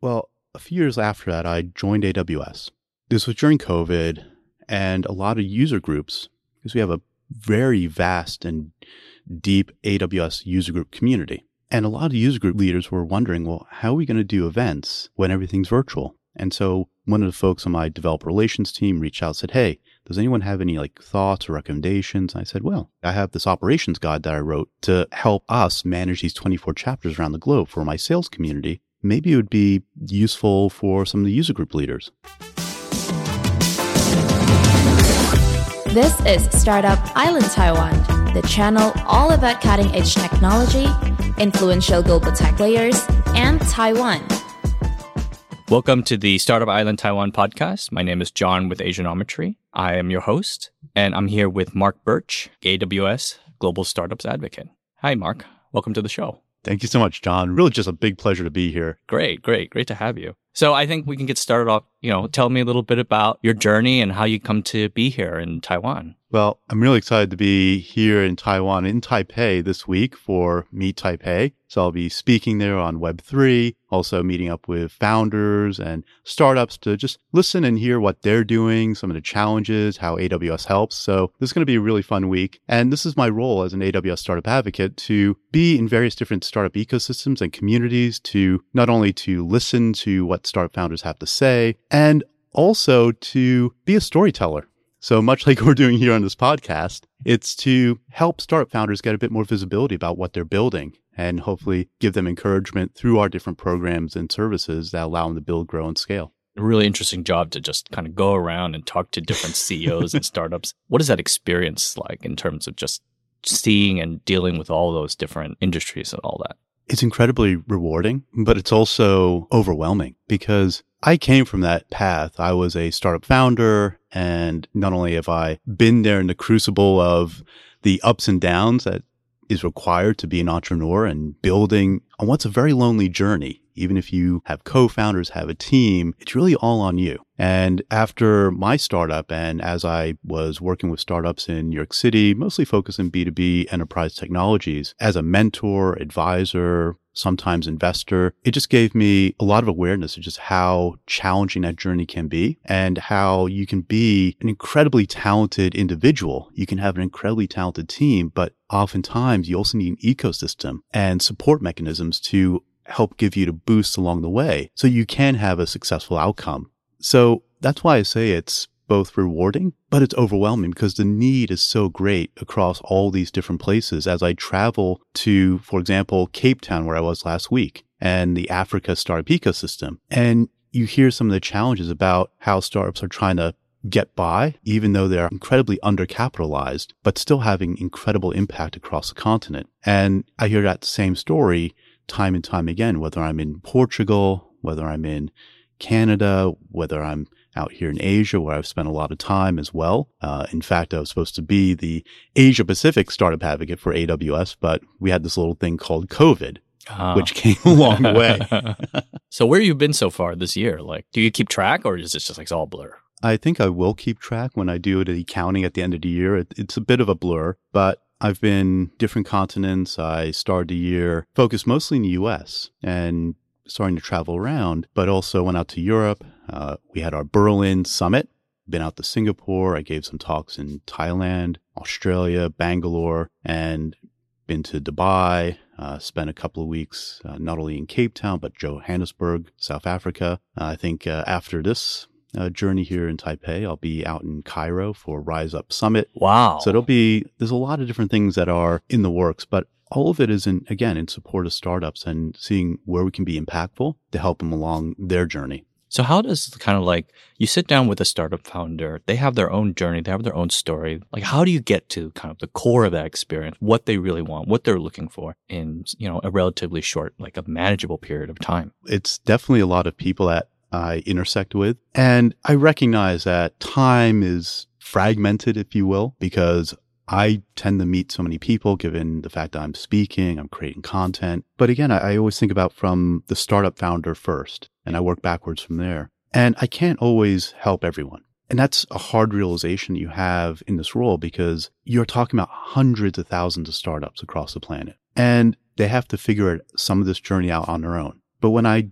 Well, a few years after that, I joined AWS. This was during COVID, and a lot of user groups, because we have a very vast and deep AWS user group community. And a lot of user group leaders were wondering, well, how are we going to do events when everything's virtual? And so one of the folks on my developer relations team reached out and said, Hey, does anyone have any like thoughts or recommendations? I said, well, I have this operations guide that I wrote to help us manage these 24 chapters around the globe for my sales community. Maybe it would be useful for some of the user group leaders. This is Startup Island Taiwan, the channel all about cutting edge technology, influential global tech players, and Taiwan. Welcome to the Startup Island Taiwan podcast. My name is John with Asianometry. I am your host, and I'm here with Mark Birch, AWS Global Startups Advocate. Hi, Mark. Welcome to the show. Thank you so much, John. Really just a big pleasure to be here. Great, great, great to have you. So I think we can get started off, you know, tell me a little bit about your journey and how you come to be here in Taiwan. Well, I'm really excited to be here in Taiwan, in Taipei this week for Meet Taipei. So I'll be speaking there on Web3, also meeting up with founders and startups to just listen and hear what they're doing, some of the challenges, how AWS helps. So this is going to be a really fun week. And this is my role as an AWS startup advocate to be in various different startup ecosystems and communities to not only to listen to what startup founders have to say and also to be a storyteller so much like we're doing here on this podcast, it's to help startup founders get a bit more visibility about what they're building and hopefully give them encouragement through our different programs and services that allow them to build, grow, and scale. A really interesting job to just kind of go around and talk to different CEOs and startups. What is that experience like in terms of just seeing and dealing with all those different industries and all that? It's incredibly rewarding, but it's also overwhelming because I came from that path. I was a startup founder, and not only have I been there in the crucible of the ups and downs that is required to be an entrepreneur and building on what's a very lonely journey. Even if you have co-founders, have a team, it's really all on you. And after my startup and as I was working with startups in New York City, mostly focused in B2B enterprise technologies as a mentor, advisor, sometimes investor. It just gave me a lot of awareness of just how challenging that journey can be and how you can be an incredibly talented individual. You can have an incredibly talented team, but oftentimes you also need an ecosystem and support mechanisms to help give you the boost along the way so you can have a successful outcome. So that's why I say it's both rewarding, but it's overwhelming because the need is so great across all these different places. As I travel to, for example, Cape Town, where I was last week, and the Africa startup ecosystem, and you hear some of the challenges about how startups are trying to get by, even though they're incredibly undercapitalized, but still having incredible impact across the continent. And I hear that same story time and time again, whether I'm in Portugal, whether I'm in Canada, whether I'm out here in Asia, where I've spent a lot of time as well. Uh, in fact, I was supposed to be the Asia Pacific startup advocate for AWS, but we had this little thing called COVID. Uh. Which came a long way. so, where you been so far this year? Like, do you keep track, or is this just like it's all blur? I think I will keep track when I do the accounting at the end of the year. It, it's a bit of a blur, but I've been different continents. I started the year focused mostly in the US and starting to travel around, but also went out to Europe. Uh, we had our Berlin summit, been out to Singapore. I gave some talks in Thailand, Australia, Bangalore, and been to Dubai. Uh, spent a couple of weeks uh, not only in Cape Town, but Johannesburg, South Africa. I think uh, after this uh, journey here in Taipei. I'll be out in Cairo for Rise Up Summit. Wow. So it'll be, there's a lot of different things that are in the works, but all of it is in, again, in support of startups and seeing where we can be impactful to help them along their journey. So how does kind of like you sit down with a startup founder, they have their own journey, they have their own story. Like how do you get to kind of the core of that experience, what they really want, what they're looking for in, you know, a relatively short, like a manageable period of time? It's definitely a lot of people that I intersect with. And I recognize that time is fragmented, if you will, because I tend to meet so many people given the fact that I'm speaking, I'm creating content. But again, I, I, always think about from the startup founder first, and I work backwards from there. And I can't always help everyone. And that's a hard realization you have in this role because you're talking about hundreds of thousands of startups across the planet. And they have to figure some of this journey out on their own. But when I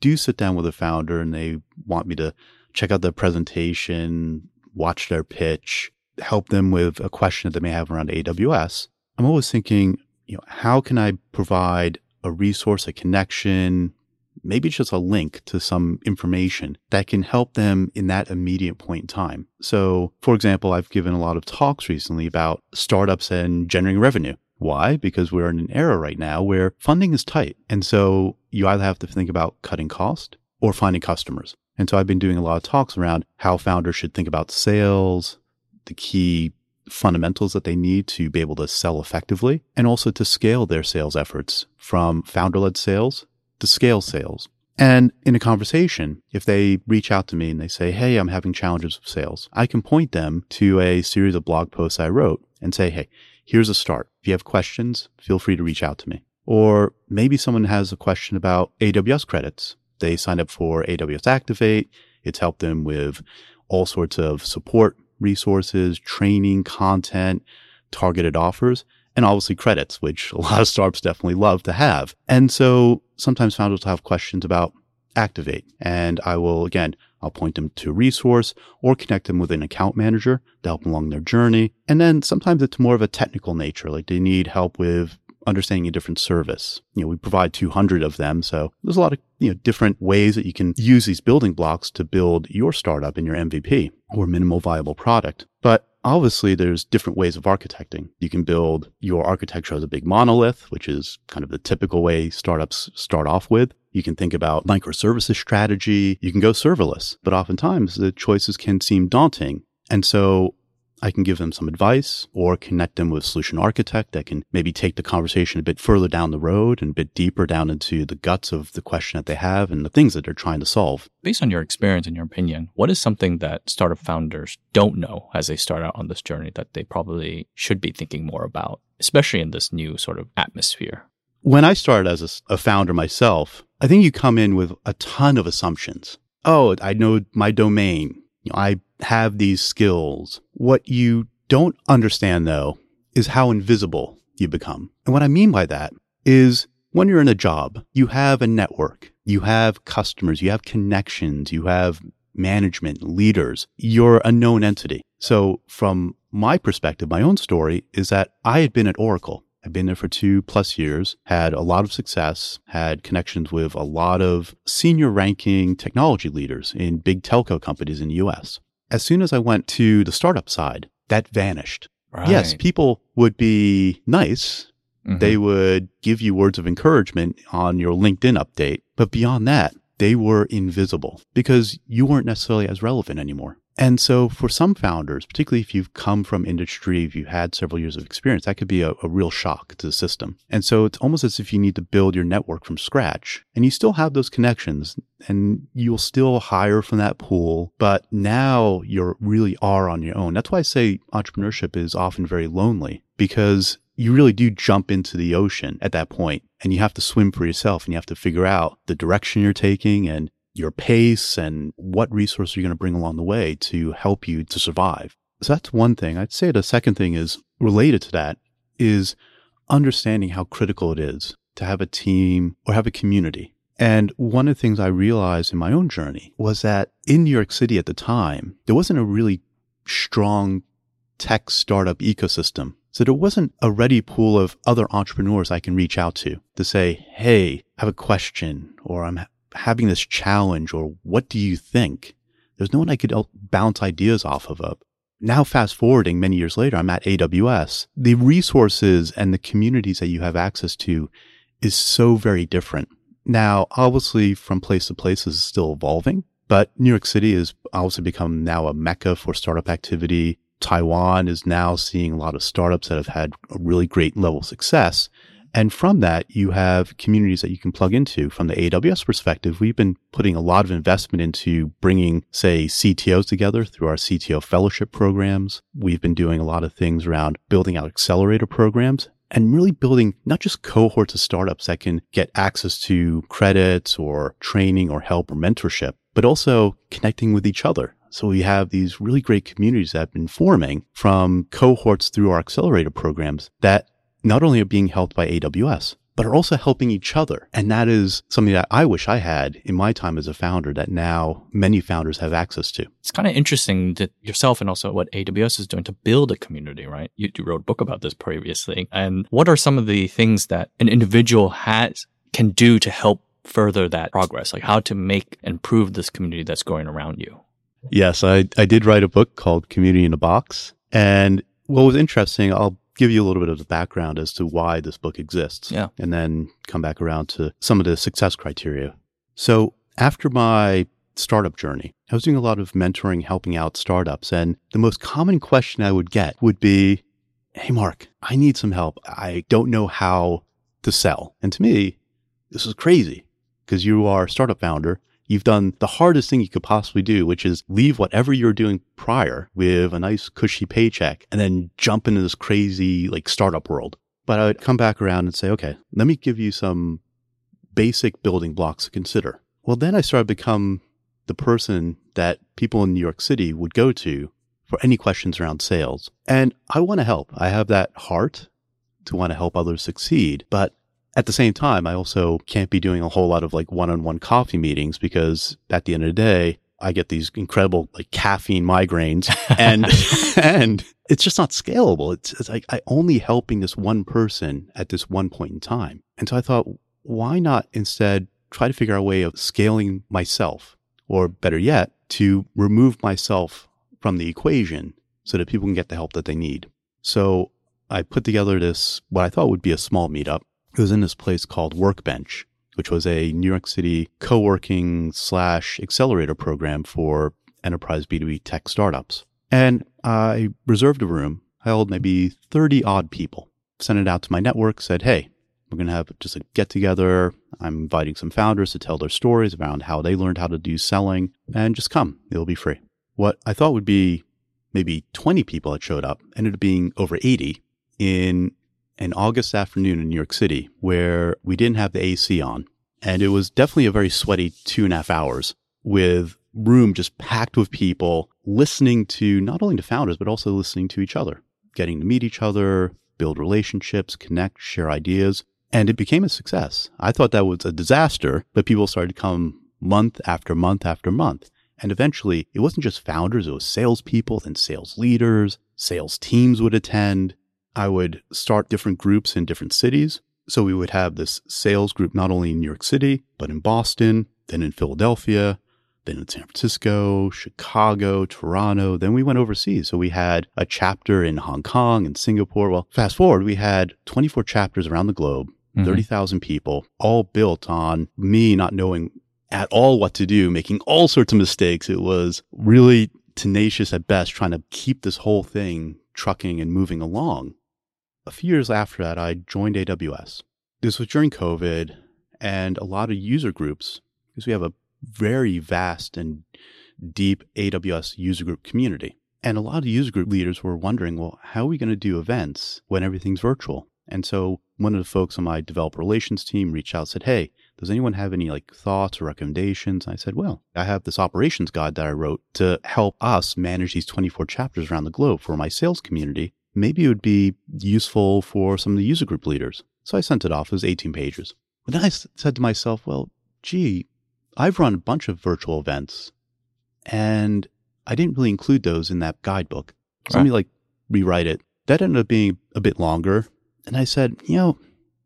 do sit down with a founder and they want me to check out their presentation, watch their pitch, help them with a question that they may have around AWS, I'm always thinking, you know, how can I provide a resource, a connection, maybe just a link to some information that can help them in that immediate point in time. So, for example, I've given a lot of talks recently about startups and generating revenue. Why? Because we're in an era right now where funding is tight. And so you either have to think about cutting cost or finding customers. And so I've been doing a lot of talks around how founders should think about sales, the key fundamentals that they need to be able to sell effectively, and also to scale their sales efforts from founder led sales to scale sales. And in a conversation, if they reach out to me and they say, Hey, I'm having challenges with sales, I can point them to a series of blog posts I wrote and say, Hey, here's a start. If you have questions, feel free to reach out to me. Or maybe someone has a question about AWS credits. They signed up for AWS Activate. It's helped them with all sorts of support resources, training, content, targeted offers, and obviously credits, which a lot of startups definitely love to have. And so sometimes founders will have questions about Activate. And I will, again, I'll point them to a resource or connect them with an account manager to help them along their journey. And then sometimes it's more of a technical nature, like they need help with understanding a different service. You know, we provide 200 of them. So there's a lot of, you know, different ways that you can use these building blocks to build your startup and your MVP or minimal viable product. But obviously there's different ways of architecting. You can build your architecture as a big monolith, which is kind of the typical way startups start off with. You can think about microservices strategy. You can go serverless, but oftentimes the choices can seem daunting. And so I can give them some advice or connect them with a solution architect that can maybe take the conversation a bit further down the road and a bit deeper down into the guts of the question that they have and the things that they're trying to solve. Based on your experience and your opinion, what is something that startup founders don't know as they start out on this journey that they probably should be thinking more about, especially in this new sort of atmosphere? When I started as a, a founder myself, I think you come in with a ton of assumptions. Oh, I know my domain. You know, I have these skills. What you don't understand though is how invisible you become. And what I mean by that is when you're in a job, you have a network, you have customers, you have connections, you have management, leaders. You're a known entity. So from my perspective, my own story is that I had been at Oracle I've been there for two plus years, had a lot of success, had connections with a lot of senior ranking technology leaders in big telco companies in the US. As soon as I went to the startup side, that vanished. Right. Yes, people would be nice. Mm-hmm. They would give you words of encouragement on your LinkedIn update. But beyond that, they were invisible because you weren't necessarily as relevant anymore. And so for some founders, particularly if you've come from industry, if you've had several years of experience, that could be a, a, real shock to the system. And so it's almost as if you need to build your network from scratch and you still have those connections and you'll still hire from that pool. But now you really are on your own. That's why I say entrepreneurship is often very lonely because you really do jump into the ocean at that point and you have to swim for yourself and you have to figure out the direction you're taking and your pace and what resources you're going to bring along the way to help you to survive. So that's one thing. I'd say the second thing is related to that is understanding how critical it is to have a team or have a community. And one of the things I realized in my own journey was that in New York City at the time, there wasn't a really strong tech startup ecosystem. So there wasn't a ready pool of other entrepreneurs I can reach out to to say, Hey, I have a question or I'm having this challenge or what do you think? There's no one I could bounce ideas off of. Now, fast forwarding many years later, I'm at AWS. The resources and the communities that you have access to is so very different. Now, obviously, from place to place is still evolving, but New York City has obviously become now a mecca for startup activity. Taiwan is now seeing a lot of startups that have had a really great level of success. And from that, you have communities that you can plug into. From the AWS perspective, we've been putting a lot of investment into bringing, say, CTOs together through our CTO fellowship programs. We've been doing a lot of things around building out accelerator programs and really building not just cohorts of startups that can get access to credits or training or help or mentorship, but also connecting with each other. So we have these really great communities that have been forming from cohorts through our accelerator programs that not only are being helped by AWS, but are also helping each other. And that is something that I wish I had in my time as a founder that now many founders have access to. It's kind of interesting that yourself and also what AWS is doing to build a community, right? You, you wrote a book about this previously. And what are some of the things that an individual has can do to help further that progress? Like how to make and improve this community that's going around you? Yes, I, I did write a book called Community in a Box. And what was interesting, I'll give you a little bit of the background as to why this book exists. Yeah. And then come back around to some of the success criteria. So after my startup journey, I was doing a lot of mentoring, helping out startups. And the most common question I would get would be, Hey, Mark, I need some help. I don't know how to sell. And to me, this is crazy because you are a startup founder. You've done the hardest thing you could possibly do, which is leave whatever you're doing prior with a nice cushy paycheck and then jump into this crazy like startup world. But I would come back around and say, okay, let me give you some basic building blocks to consider. Well, then I started to become the person that people in New York City would go to for any questions around sales. And I want to help. I have that heart to want to help others succeed, but at the same time, I also can't be doing a whole lot of like one on one coffee meetings because at the end of the day, I get these incredible like caffeine migraines and, and it's just not scalable. It's, it's like I only helping this one person at this one point in time. And so I thought, why not instead try to figure out a way of scaling myself or better yet, to remove myself from the equation so that people can get the help that they need. So I put together this, what I thought would be a small meetup it was in this place called Workbench, which was a New York City co-working slash accelerator program for enterprise B2B tech startups. And I reserved a room. Held maybe 30 odd people, sent it out to my network, said, Hey, we're going to have just a get together. I'm inviting some founders to tell their stories around how they learned how to do selling and just come. It'll be free. What I thought would be maybe 20 people that showed up ended up being over 80 in an August afternoon in New York City where we didn't have the AC on. And it was definitely a very sweaty two and a half hours with room just packed with people listening to not only the founders, but also listening to each other, getting to meet each other, build relationships, connect, share ideas. And it became a success. I thought that was a disaster, but people started to come month after month after month. And eventually, it wasn't just founders, it was salespeople, then sales leaders, sales teams would attend. I would start different groups in different cities. So we would have this sales group not only in New York City, but in Boston, then in Philadelphia, then in San Francisco, Chicago, Toronto. Then we went overseas. So we had a chapter in Hong Kong and Singapore. Well, fast forward, we had 24 chapters around the globe, mm-hmm. 30,000 people, all built on me not knowing at all what to do, making all sorts of mistakes. It was really tenacious at best, trying to keep this whole thing trucking and moving along a few years after that, I joined AWS. This was during COVID, and a lot of user groups, because we have a very vast and deep AWS user group community. And a lot of user group leaders were wondering, well, how are we going to do events when everything's virtual? And so one of the folks on my developer relations team reached out and said, Hey, does anyone have any like thoughts or recommendations? And I said, Well, I have this operations guide that I wrote to help us manage these 24 chapters around the globe for my sales community maybe it would be useful for some of the user group leaders. So I sent it off. It was 18 pages. But then I said to myself, well, gee, I've run a bunch of virtual events and I didn't really include those in that guidebook. So right. let me like rewrite it. That ended up being a bit longer. And I said, you know,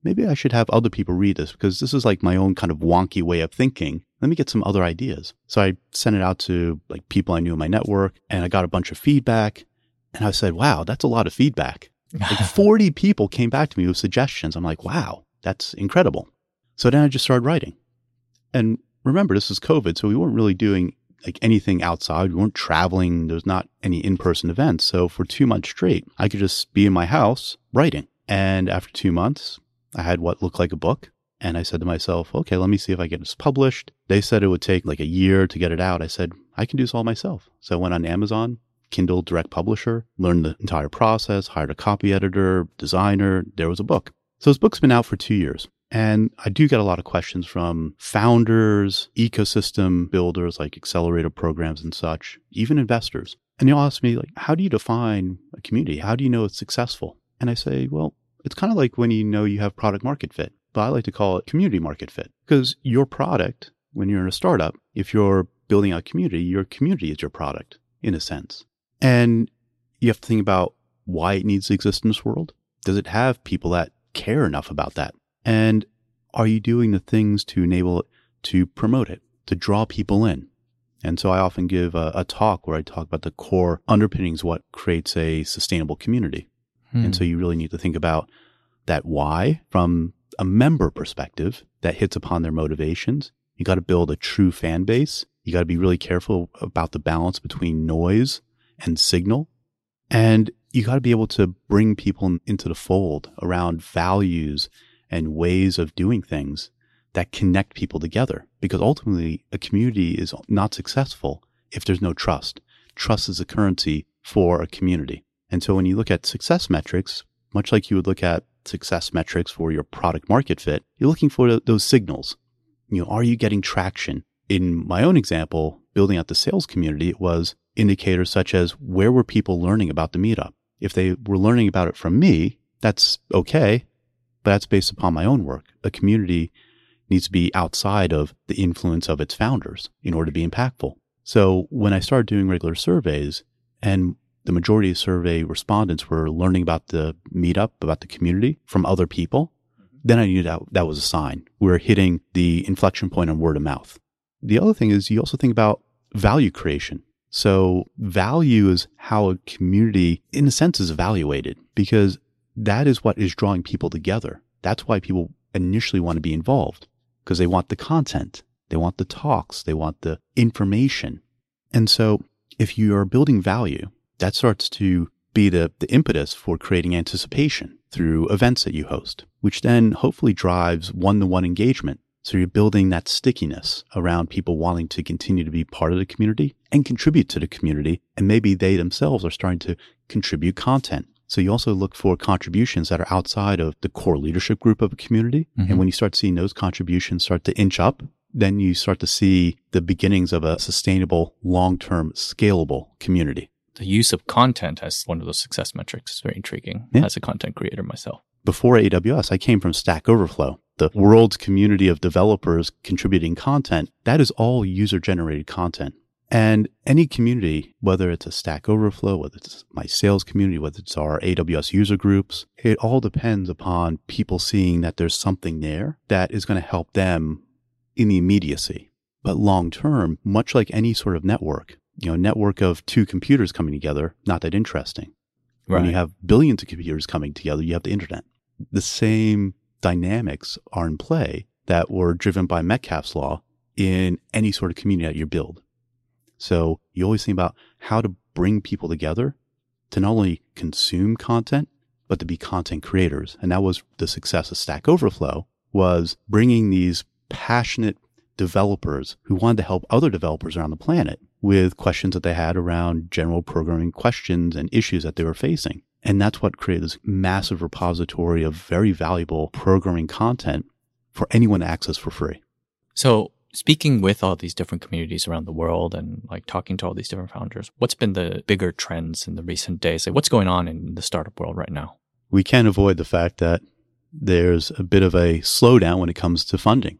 maybe I should have other people read this because this is like my own kind of wonky way of thinking. Let me get some other ideas. So I sent it out to like people I knew in my network and I got a bunch of feedback. And I said, wow, that's a lot of feedback. Like 40 people came back to me with suggestions. I'm like, wow, that's incredible. So then I just started writing. And remember, this is COVID, so we weren't really doing like anything outside. We weren't traveling. There's not any in-person events. So for two months straight, I could just be in my house writing. And after two months, I had what looked like a book. And I said to myself, okay, let me see if I get this published. They said it would take like a year to get it out. I said, I can do this all myself. So I went on Amazon, Kindle Direct Publisher, learned the entire process, hired a copy editor, designer. There was a book. So this book's been out for two years. And I do get a lot of questions from founders, ecosystem builders like accelerator programs and such, even investors. And they'll ask me, like, how do you define a community? How do you know it's successful? And I say, well, it's kind of like when you know you have product market fit. but I like to call it community market fit because your product, when you're in a startup, if you're building a community, your community is your product in a sense. And you have to think about why it needs to exist in this world. Does it have people that care enough about that? And are you doing the things to enable it to promote it, to draw people in? And so I often give a, a talk where I talk about the core underpinnings, what creates a sustainable community. Hmm. And so you really need to think about that why from a member perspective that hits upon their motivations. You got to build a true fan base. You got to be really careful about the balance between noise and signal. And you got to be able to bring people into the fold around values and ways of doing things that connect people together. Because ultimately, a community is not successful if there's no trust. Trust is a currency for a community. And so when you look at success metrics, much like you would look at success metrics for your product market fit, you're looking for those signals. You know, are you getting traction? In my own example, building out the sales community, it was indicators such as where were people learning about the meetup? If they were learning about it from me, that's okay, but that's based upon my own work. A community needs to be outside of the influence of its founders in order to be impactful. So when I started doing regular surveys and the majority of survey respondents were learning about the meetup, about the community from other people, mm-hmm. then I knew that that was a sign. We are hitting the inflection point on word of mouth. The other thing is you also think about value creation. So value is how a community, in a sense, is evaluated because that is what is drawing people together. That's why people initially want to be involved because they want the content. They want the talks. They want the information. And so if you are building value, that starts to be the, the impetus for creating anticipation through events that you host, which then hopefully drives one to one engagement. So you're building that stickiness around people wanting to continue to be part of the community and contribute to the community. And maybe they themselves are starting to contribute content. So you also look for contributions that are outside of the core leadership group of a community. Mhm. And when you start seeing those contributions start to inch up, then you start to see the beginnings of a sustainable, long-term, scalable community. the use of content as one of those success metrics is very intriguing Yeah. as a content creator myself. Before AWS, I came from Stack Overflow, the world's community of developers contributing content. That is all user generated content. And any community, whether it's a Stack Overflow, whether it's my sales community, whether it's our AWS user groups, it all depends upon people seeing that there's something there that is going to help them in the immediacy. But long term, much like any sort of network, you know, network of two computers coming together, not that interesting. When you have billions of computers coming together, you have the internet. The same dynamics are in play that were driven by Metcalfe's law in any sort of community that you build. So you always think about how to bring people together to not only consume content, but to be content creators. And that was the success of Stack Overflow was bringing these passionate developers who wanted to help other developers around the planet with questions that they had around general programming questions and issues that they were facing. And that's what created this massive repository of very valuable programming content for anyone to access for free. So, speaking with all these different communities around the world and like talking to all these different founders, what's been the bigger trends in the recent days? Like, what's going on in the startup world right now? We can't avoid the fact that there's a bit of a slowdown when it comes to funding.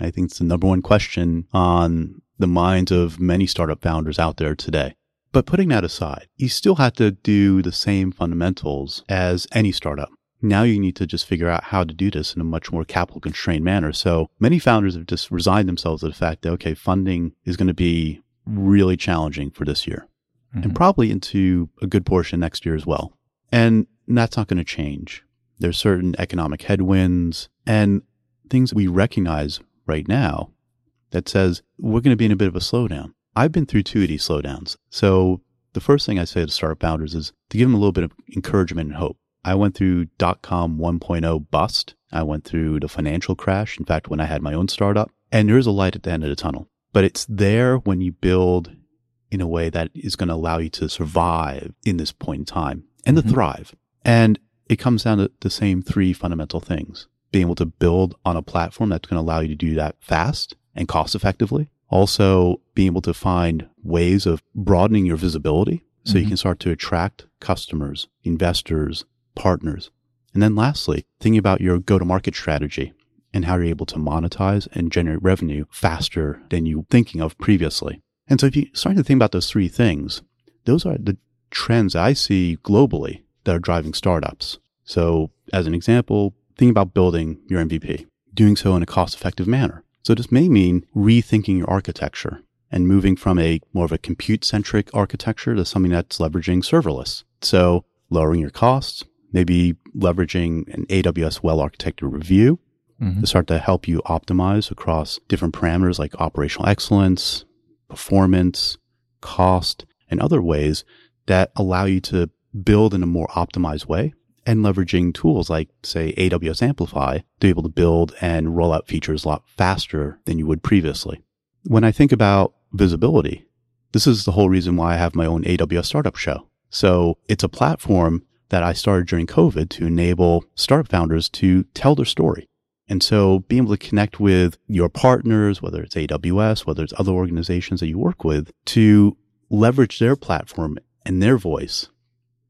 I think it's the number one question on the minds of many startup founders out there today. But putting that aside, you still have to do the same fundamentals as any startup. Now you need to just figure out how to do this in a much more capital constrained manner. So many founders have just resigned themselves to the fact that, okay, funding is going to be really challenging for this year and Mhm. probably into a good portion next year as well. And that's not going to change. There's certain economic headwinds and things we recognize right now that says we're going to be in a bit of a slowdown. I've been through two of these slowdowns. So the first thing I say to startup founders is to give them a little bit of encouragement and hope. I went through dot com 1.0 bust. I went through the financial crash. In fact, when I had my own startup, and there is a light at the end of the tunnel, but it's there when you build in a way that is going to allow you to survive in this point in time and to Mhm. thrive. And it comes down to the same three fundamental things being able to build on a platform that's going to allow you to do that fast and cost effectively. Also, being able to find ways of broadening your visibility so you Mhm. can start to attract customers, investors, partners. And then lastly, thinking about your go to market strategy and how you're able to monetize and generate revenue faster than you were thinking of previously. And so if you start to think about those three things, those are the trends I see globally that are driving startups. So as an example, think about building your MVP, doing so in a cost effective manner. So this may mean rethinking your architecture and moving from a more of a compute centric architecture to something that's leveraging serverless. So lowering your costs, maybe leveraging an AWS well architected review mm-hmm. to start to help you optimize across different parameters like operational excellence, performance, cost, and other ways that allow you to build in a more optimized way and leveraging tools like, say, AWS Amplify to be able to build and roll out features a lot faster than you would previously. When I think about visibility, this is the whole reason why I have my own AWS startup show. So it's a platform that I started during COVID to enable startup founders to tell their story. And so being able to connect with your partners, whether it's AWS, whether it's other organizations that you work with, to leverage their platform and their voice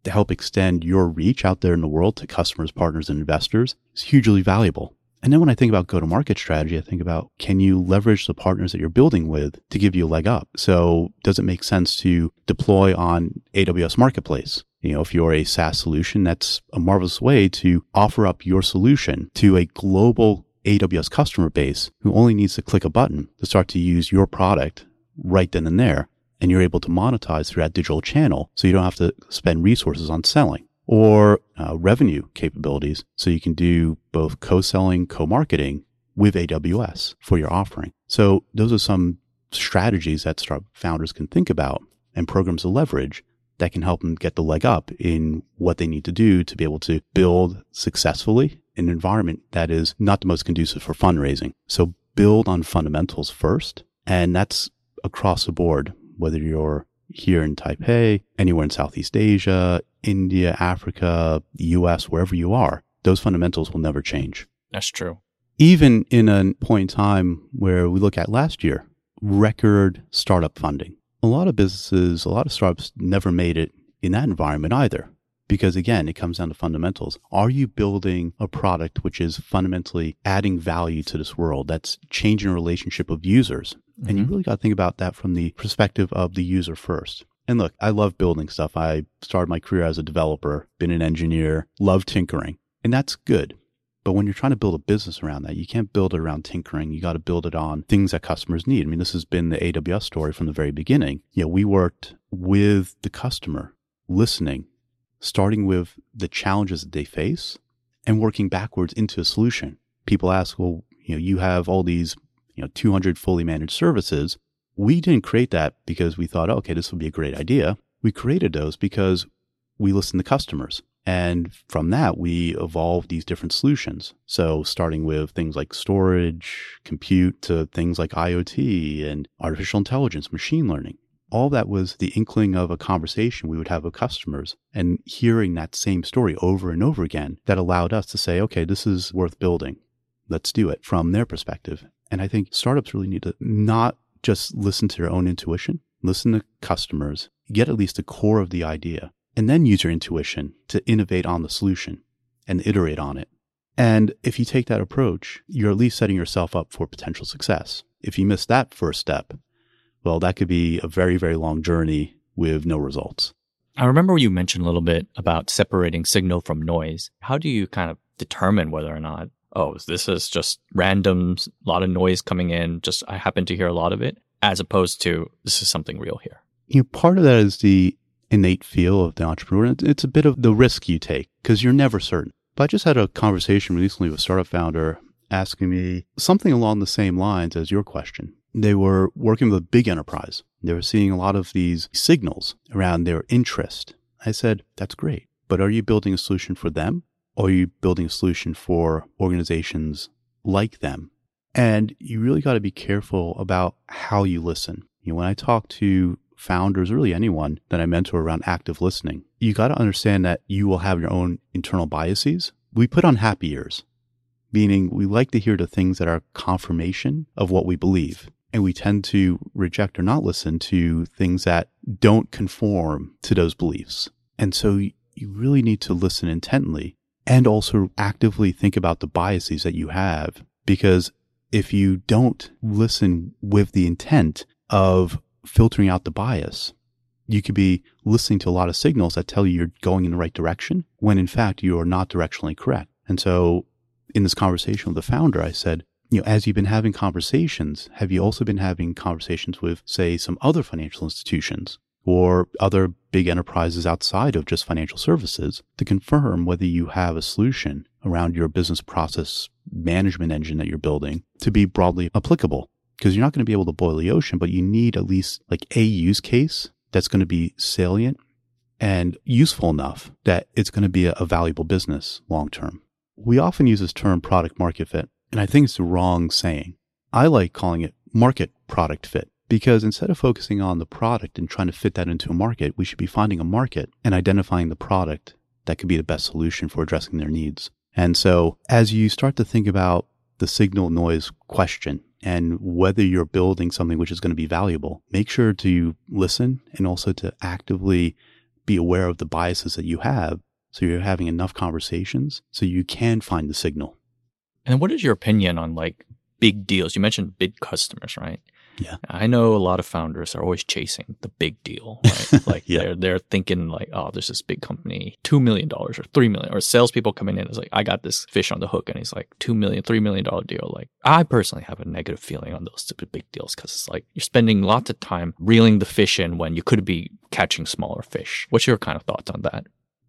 to help extend your reach out there in the world to customers, partners, and investors is hugely valuable. And then when I think about go to market strategy, I think about can you leverage the partners that you're building with to give you a leg up? So does it make sense to deploy on AWS Marketplace? You know, if you're a SaaS solution, that's a marvelous way to offer up your solution to a global AWS customer base who only needs to click a button to start to use your product right then and there and you're able to monetize through that digital channel so you don't have to spend resources on selling or uh, revenue capabilities so you can do both co-selling, co-marketing with AWS for your offering. So those are some strategies that startup founders can think about and programs to leverage that can help them get the leg up in what they need to do to be able to build successfully an environment that is not the most conducive for fundraising. So build on fundamentals first. And that's across the board whether you're here in Taipei, anywhere in Southeast Asia, India, Africa, US, wherever you are, those fundamentals will never change. That's true. Even in a point in time where we look at last year, record startup funding. A lot of businesses, a lot of startups never made it in that environment either. Because again, it comes down to fundamentals. Are you building a product which is fundamentally adding value to this world that's changing the relationship of users? Mm-hmm. And you mm-hmm. really got to think about that from the perspective of the user first. And look, I love building stuff. I started my career as a developer, been an engineer, love tinkering, and that's good. But when you're trying to build a business around that, you can't build it around tinkering. You got to build it on things that customers need. I mean, this has been the AWS story from the very beginning. Yeah, we worked with the customer, listening, starting with the challenges that they face and working backwards into a solution. People ask, well, you know, you have all these you know, 200 fully managed services. We didn't create that because we thought, oh, okay, this would be a great idea. We created those because we listened to customers. And from that, we evolved these different solutions. So starting with things like storage, compute to things like IoT and artificial intelligence, machine learning. All that was the inkling of a conversation we would have with customers and hearing that same story over and over again that allowed us to say, okay, this is worth building. Let's do it from their perspective. And I think startups really need to not just listen to their own intuition, listen to customers, get at least the core of the idea, and then use your intuition to innovate on the solution and iterate on it. And if you take that approach, you're at least setting yourself up for potential success. If you miss that first step, well, that could be a very, very long journey with no results. I remember you mentioned a little bit about separating signal from noise. How do you kind of determine whether or not oh, this is just random, a lot of noise coming in. Just I happen to hear a lot of it, as opposed to this is something real here. You know, part of that is the innate feel of the entrepreneur. It's a bit of the risk you take because you're never certain. But I just had a conversation recently with a startup founder asking me something along the same lines as your question. They were working with a big enterprise. They were seeing a lot of these signals around their interest. I said, that's great. But are you building a solution for them or are you building a solution for organizations like them? And you really got to be careful about how you listen. You know, when I talk to founders, really anyone that I mentor around active listening, you got to understand that you will have your own internal biases. We put on happy ears, meaning we like to hear the things that are confirmation of what we believe. And we tend to reject or not listen to things that don't conform to those beliefs. And so you really need to listen intently and also actively think about the biases that you have because if you don't listen with the intent of filtering out the bias, you could be listening to a lot of signals that tell you you're going in the right direction when in fact you are not directionally correct. And so in this conversation with the founder, I said, you know, as you've been having conversations, have you also been having conversations with, say, some other financial institutions or other big enterprises outside of just financial services to confirm whether you have a solution around your business process management engine that you're building to be broadly applicable? Because you're not going to be able to boil the ocean, but you need at least like a use case that's going to be salient and useful enough that it's going to be a, valuable business long term. We often use this term product market fit, and I think it's the wrong saying. I like calling it market product fit because instead of focusing on the product and trying to fit that into a market, we should be finding a market and identifying the product that could be the best solution for addressing their needs. And so as you start to think about the signal noise question and whether you're building something which is going to be valuable, make sure to listen and also to actively be aware of the biases that you have so you're having enough conversations so you can find the signal. And what is your opinion on like big deals? You mentioned big customers, right? Yeah. I know a lot of founders are always chasing the big deal, right? Like Yeah. they're they're thinking like, oh, there's this big company, two million dollars or three million, or salespeople coming in is like, I got this fish on the hook, and he's like two million, three million dollar deal. Like I personally have a negative feeling on those big deals because it's like you're spending lots of time reeling the fish in when you could be catching smaller fish. What's your kind of thoughts on that?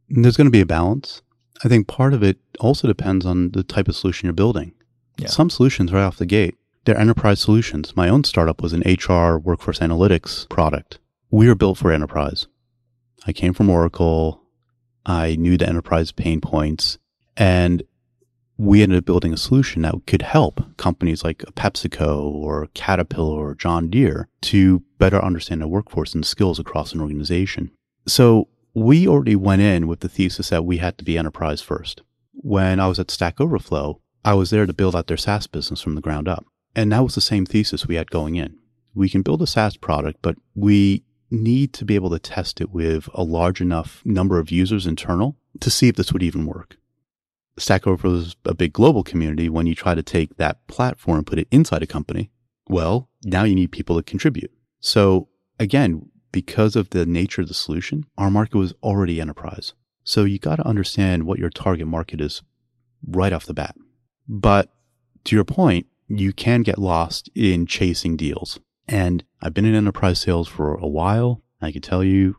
There's going to be a balance. I think part of it also depends on the type of solution you're building. Yeah. Some solutions right off the gate, they're enterprise solutions. My own startup was an HR workforce analytics product. We are built for enterprise. I came from Oracle. I knew the enterprise pain points and we ended up building a solution that could help companies like PepsiCo or Caterpillar or John Deere to better understand their workforce and skills across an organization. So we already went in with the thesis that we had to be enterprise first. When I was at Stack Overflow, I was there to build out their SaaS business from the ground up. And that was the same thesis we had going in. We can build a SaaS product, but we need to be able to test it with a large enough number of users internal to see if this would even work. Stack Overflow is a big global community. When you try to take that platform and put it inside a company, well, now you need people to contribute. So again, because of the nature of the solution, our market was already enterprise. So you got to understand what your target market is right off the bat. But to your point, you can get lost in chasing deals. And I've been in enterprise sales for a while. I can tell you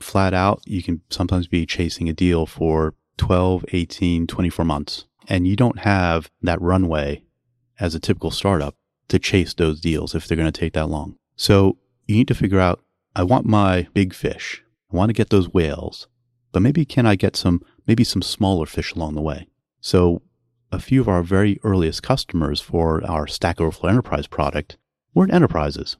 flat out, you can sometimes be chasing a deal for 12, 18, 24 months. And you don't have that runway as a typical startup to chase those deals if they're going to take that long. So you need to figure out, I want my big fish. I want to get those whales, but maybe can I get some, maybe some smaller fish along the way? So a few of our very earliest customers for our Stack Overflow Enterprise product weren't enterprises.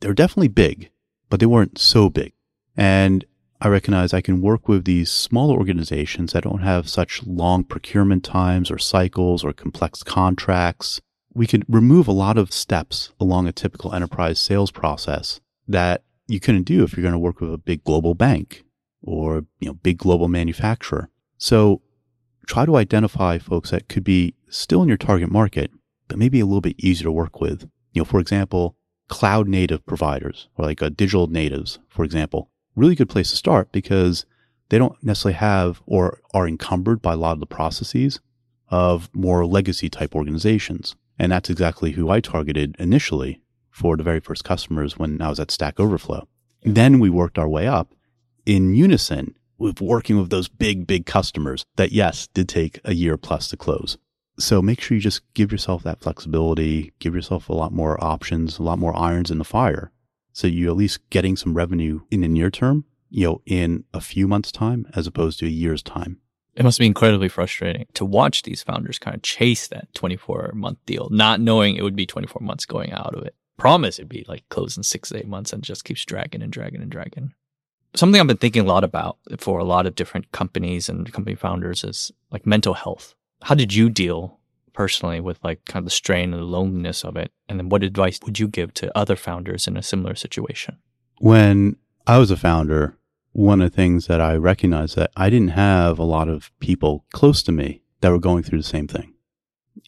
They were definitely big, but they weren't so big. And I recognize I can work with these smaller organizations that don't have such long procurement times or cycles or complex contracts. We can remove a lot of steps along a typical enterprise sales process that you couldn't do if you're going to work with a big global bank or, you know, big global manufacturer. So try to identify folks that could be still in your target market, but maybe a little bit easier to work with. You know, for example, cloud native providers or like uh, digital natives, for example, really good place to start because they don't necessarily have or are encumbered by a lot of the processes of more legacy type organizations. And that's exactly who I targeted initially for the very first customers when I was at Stack Overflow. Then we worked our way up in unison with working with those big, big customers that, yes, did take a year plus to close. So make sure you just give yourself that flexibility, give yourself a lot more options, a lot more irons in the fire. So you're at least getting some revenue in the near term, you know, in a few months' time as opposed to a year's time. It must be incredibly frustrating to watch these founders kind of chase that 24 month deal, not knowing it would be 24 months going out of it. Promise it'd be like closing six to eight months and just keeps dragging and dragging and dragging. Something I've been thinking a lot about for a lot of different companies and company founders is like mental health. How did you deal personally with like kind of the strain and the loneliness of it? And then what advice would you give to other founders in a similar situation? When I was a founder, one of the things that I recognized that I didn't have a lot of people close to me that were going through the same thing.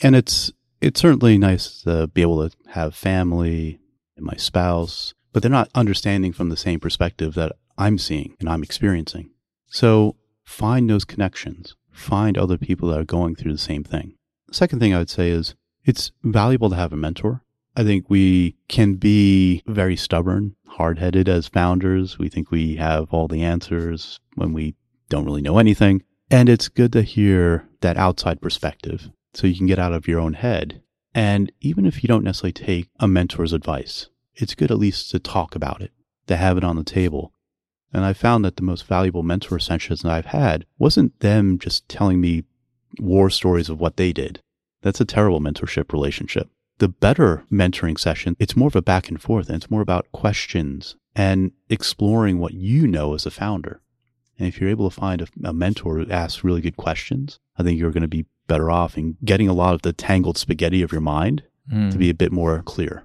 And it's it's certainly nice to be able to have family and my spouse, but they're not understanding from the same perspective that I'm seeing and I'm experiencing. So find those connections, find other people that are going through the same thing. The second thing I would say is it's valuable to have a mentor. I think we can be very stubborn, hard headed as founders. We think we have all the answers when we don't really know anything. And it's good to hear that outside perspective so you can get out of your own head. And even if you don't necessarily take a mentor's advice, it's good at least to talk about it, to have it on the table. And I found that the most valuable mentor sessions that I've had wasn't them just telling me war stories of what they did. That's a terrible mentorship relationship. The better mentoring session, it's more of a back and forth and it's more about questions and exploring what you know as a founder. And if you're able to find a, a mentor who asks really good questions, I think you're going to be better off in getting a lot of the tangled spaghetti of your mind Mm. to be a bit more clear.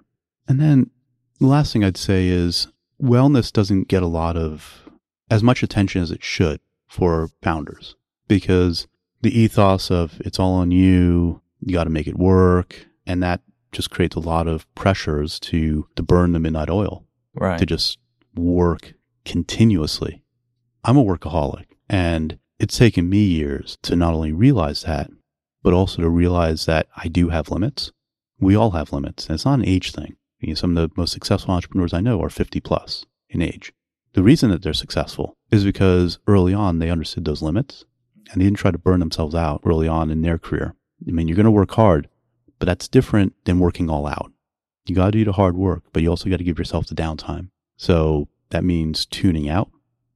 And then the last thing I'd say is wellness doesn't get a lot of as much attention as it should for founders because the ethos of it's all on you, you got to make it work, and that just creates a lot of pressures to to burn the midnight oil, right. to just work continuously. I'm a workaholic and it's taken me years to not only realize that, but also to realize that I do have limits. We all have limits. And it's not an age thing. You know, some of the most successful entrepreneurs I know are 50 plus in age. The reason that they're successful is because early on they understood those limits and they didn't try to burn themselves out early on in their career. I mean, you're going to work hard, but that's different than working all out. You got to do the hard work, but you also got to give yourself the downtime. So that means tuning out.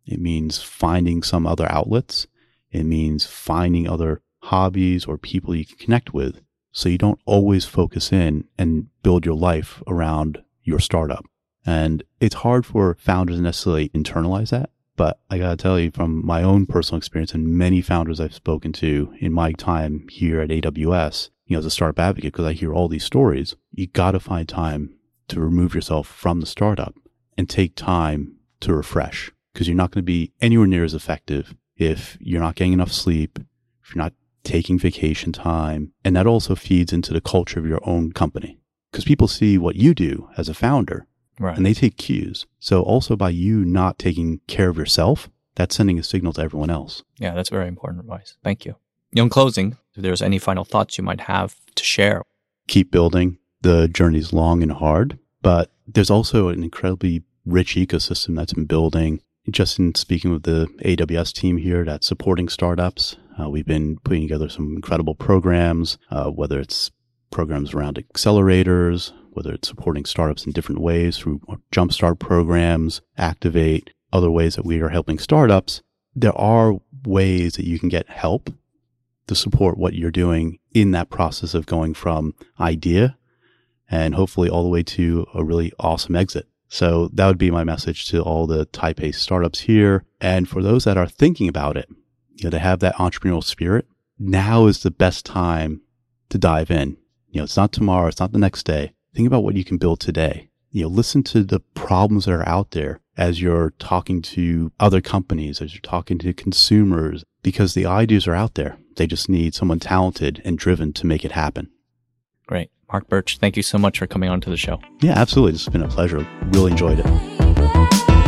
It means finding some other outlets. It means finding other hobbies or people you can connect with so you don't always focus in and build your life around your startup. And it's hard for founders to necessarily internalize that. But I got to tell you from my own personal experience and many founders I've spoken to in my time here at AWS, you know, as a startup advocate, because I hear all these stories, you got to find time to remove yourself from the startup and take time to refresh because you're not going to be anywhere near as effective if you're not getting enough sleep, if you're not taking vacation time. And that also feeds into the culture of your own company because people see what you do as a founder right. and they take cues. So also by you not taking care of yourself, that's sending a signal to everyone else. yeah, that's very important advice. Thank you. In closing, if there's any final thoughts you might have to share. Keep building. The journey's long and hard, but there's also an incredibly rich ecosystem that's been building. Just in speaking with the AWS team here that's supporting startups, uh, we've been putting together some incredible programs, uh, whether it's programs around accelerators, whether it's supporting startups in different ways through jumpstart programs, activate, other ways that we are helping startups. There are ways that you can get help to support what you're doing in that process of going from idea and hopefully all the way to a really awesome exit. So that would be my message to all the Taipei startups here. And for those that are thinking about it, you know, to have that entrepreneurial spirit, now is the best time to dive in. You know, it's not tomorrow. It's not the next day. Think about what you can build today. You know, listen to the problems that are out there as you're talking to other companies, as you're talking to consumers, because the ideas are out there. They just need someone talented and driven to make it happen. Great. Mark Birch, thank you so much for coming on to the show. Yeah, absolutely. It's been a pleasure. Really enjoyed it.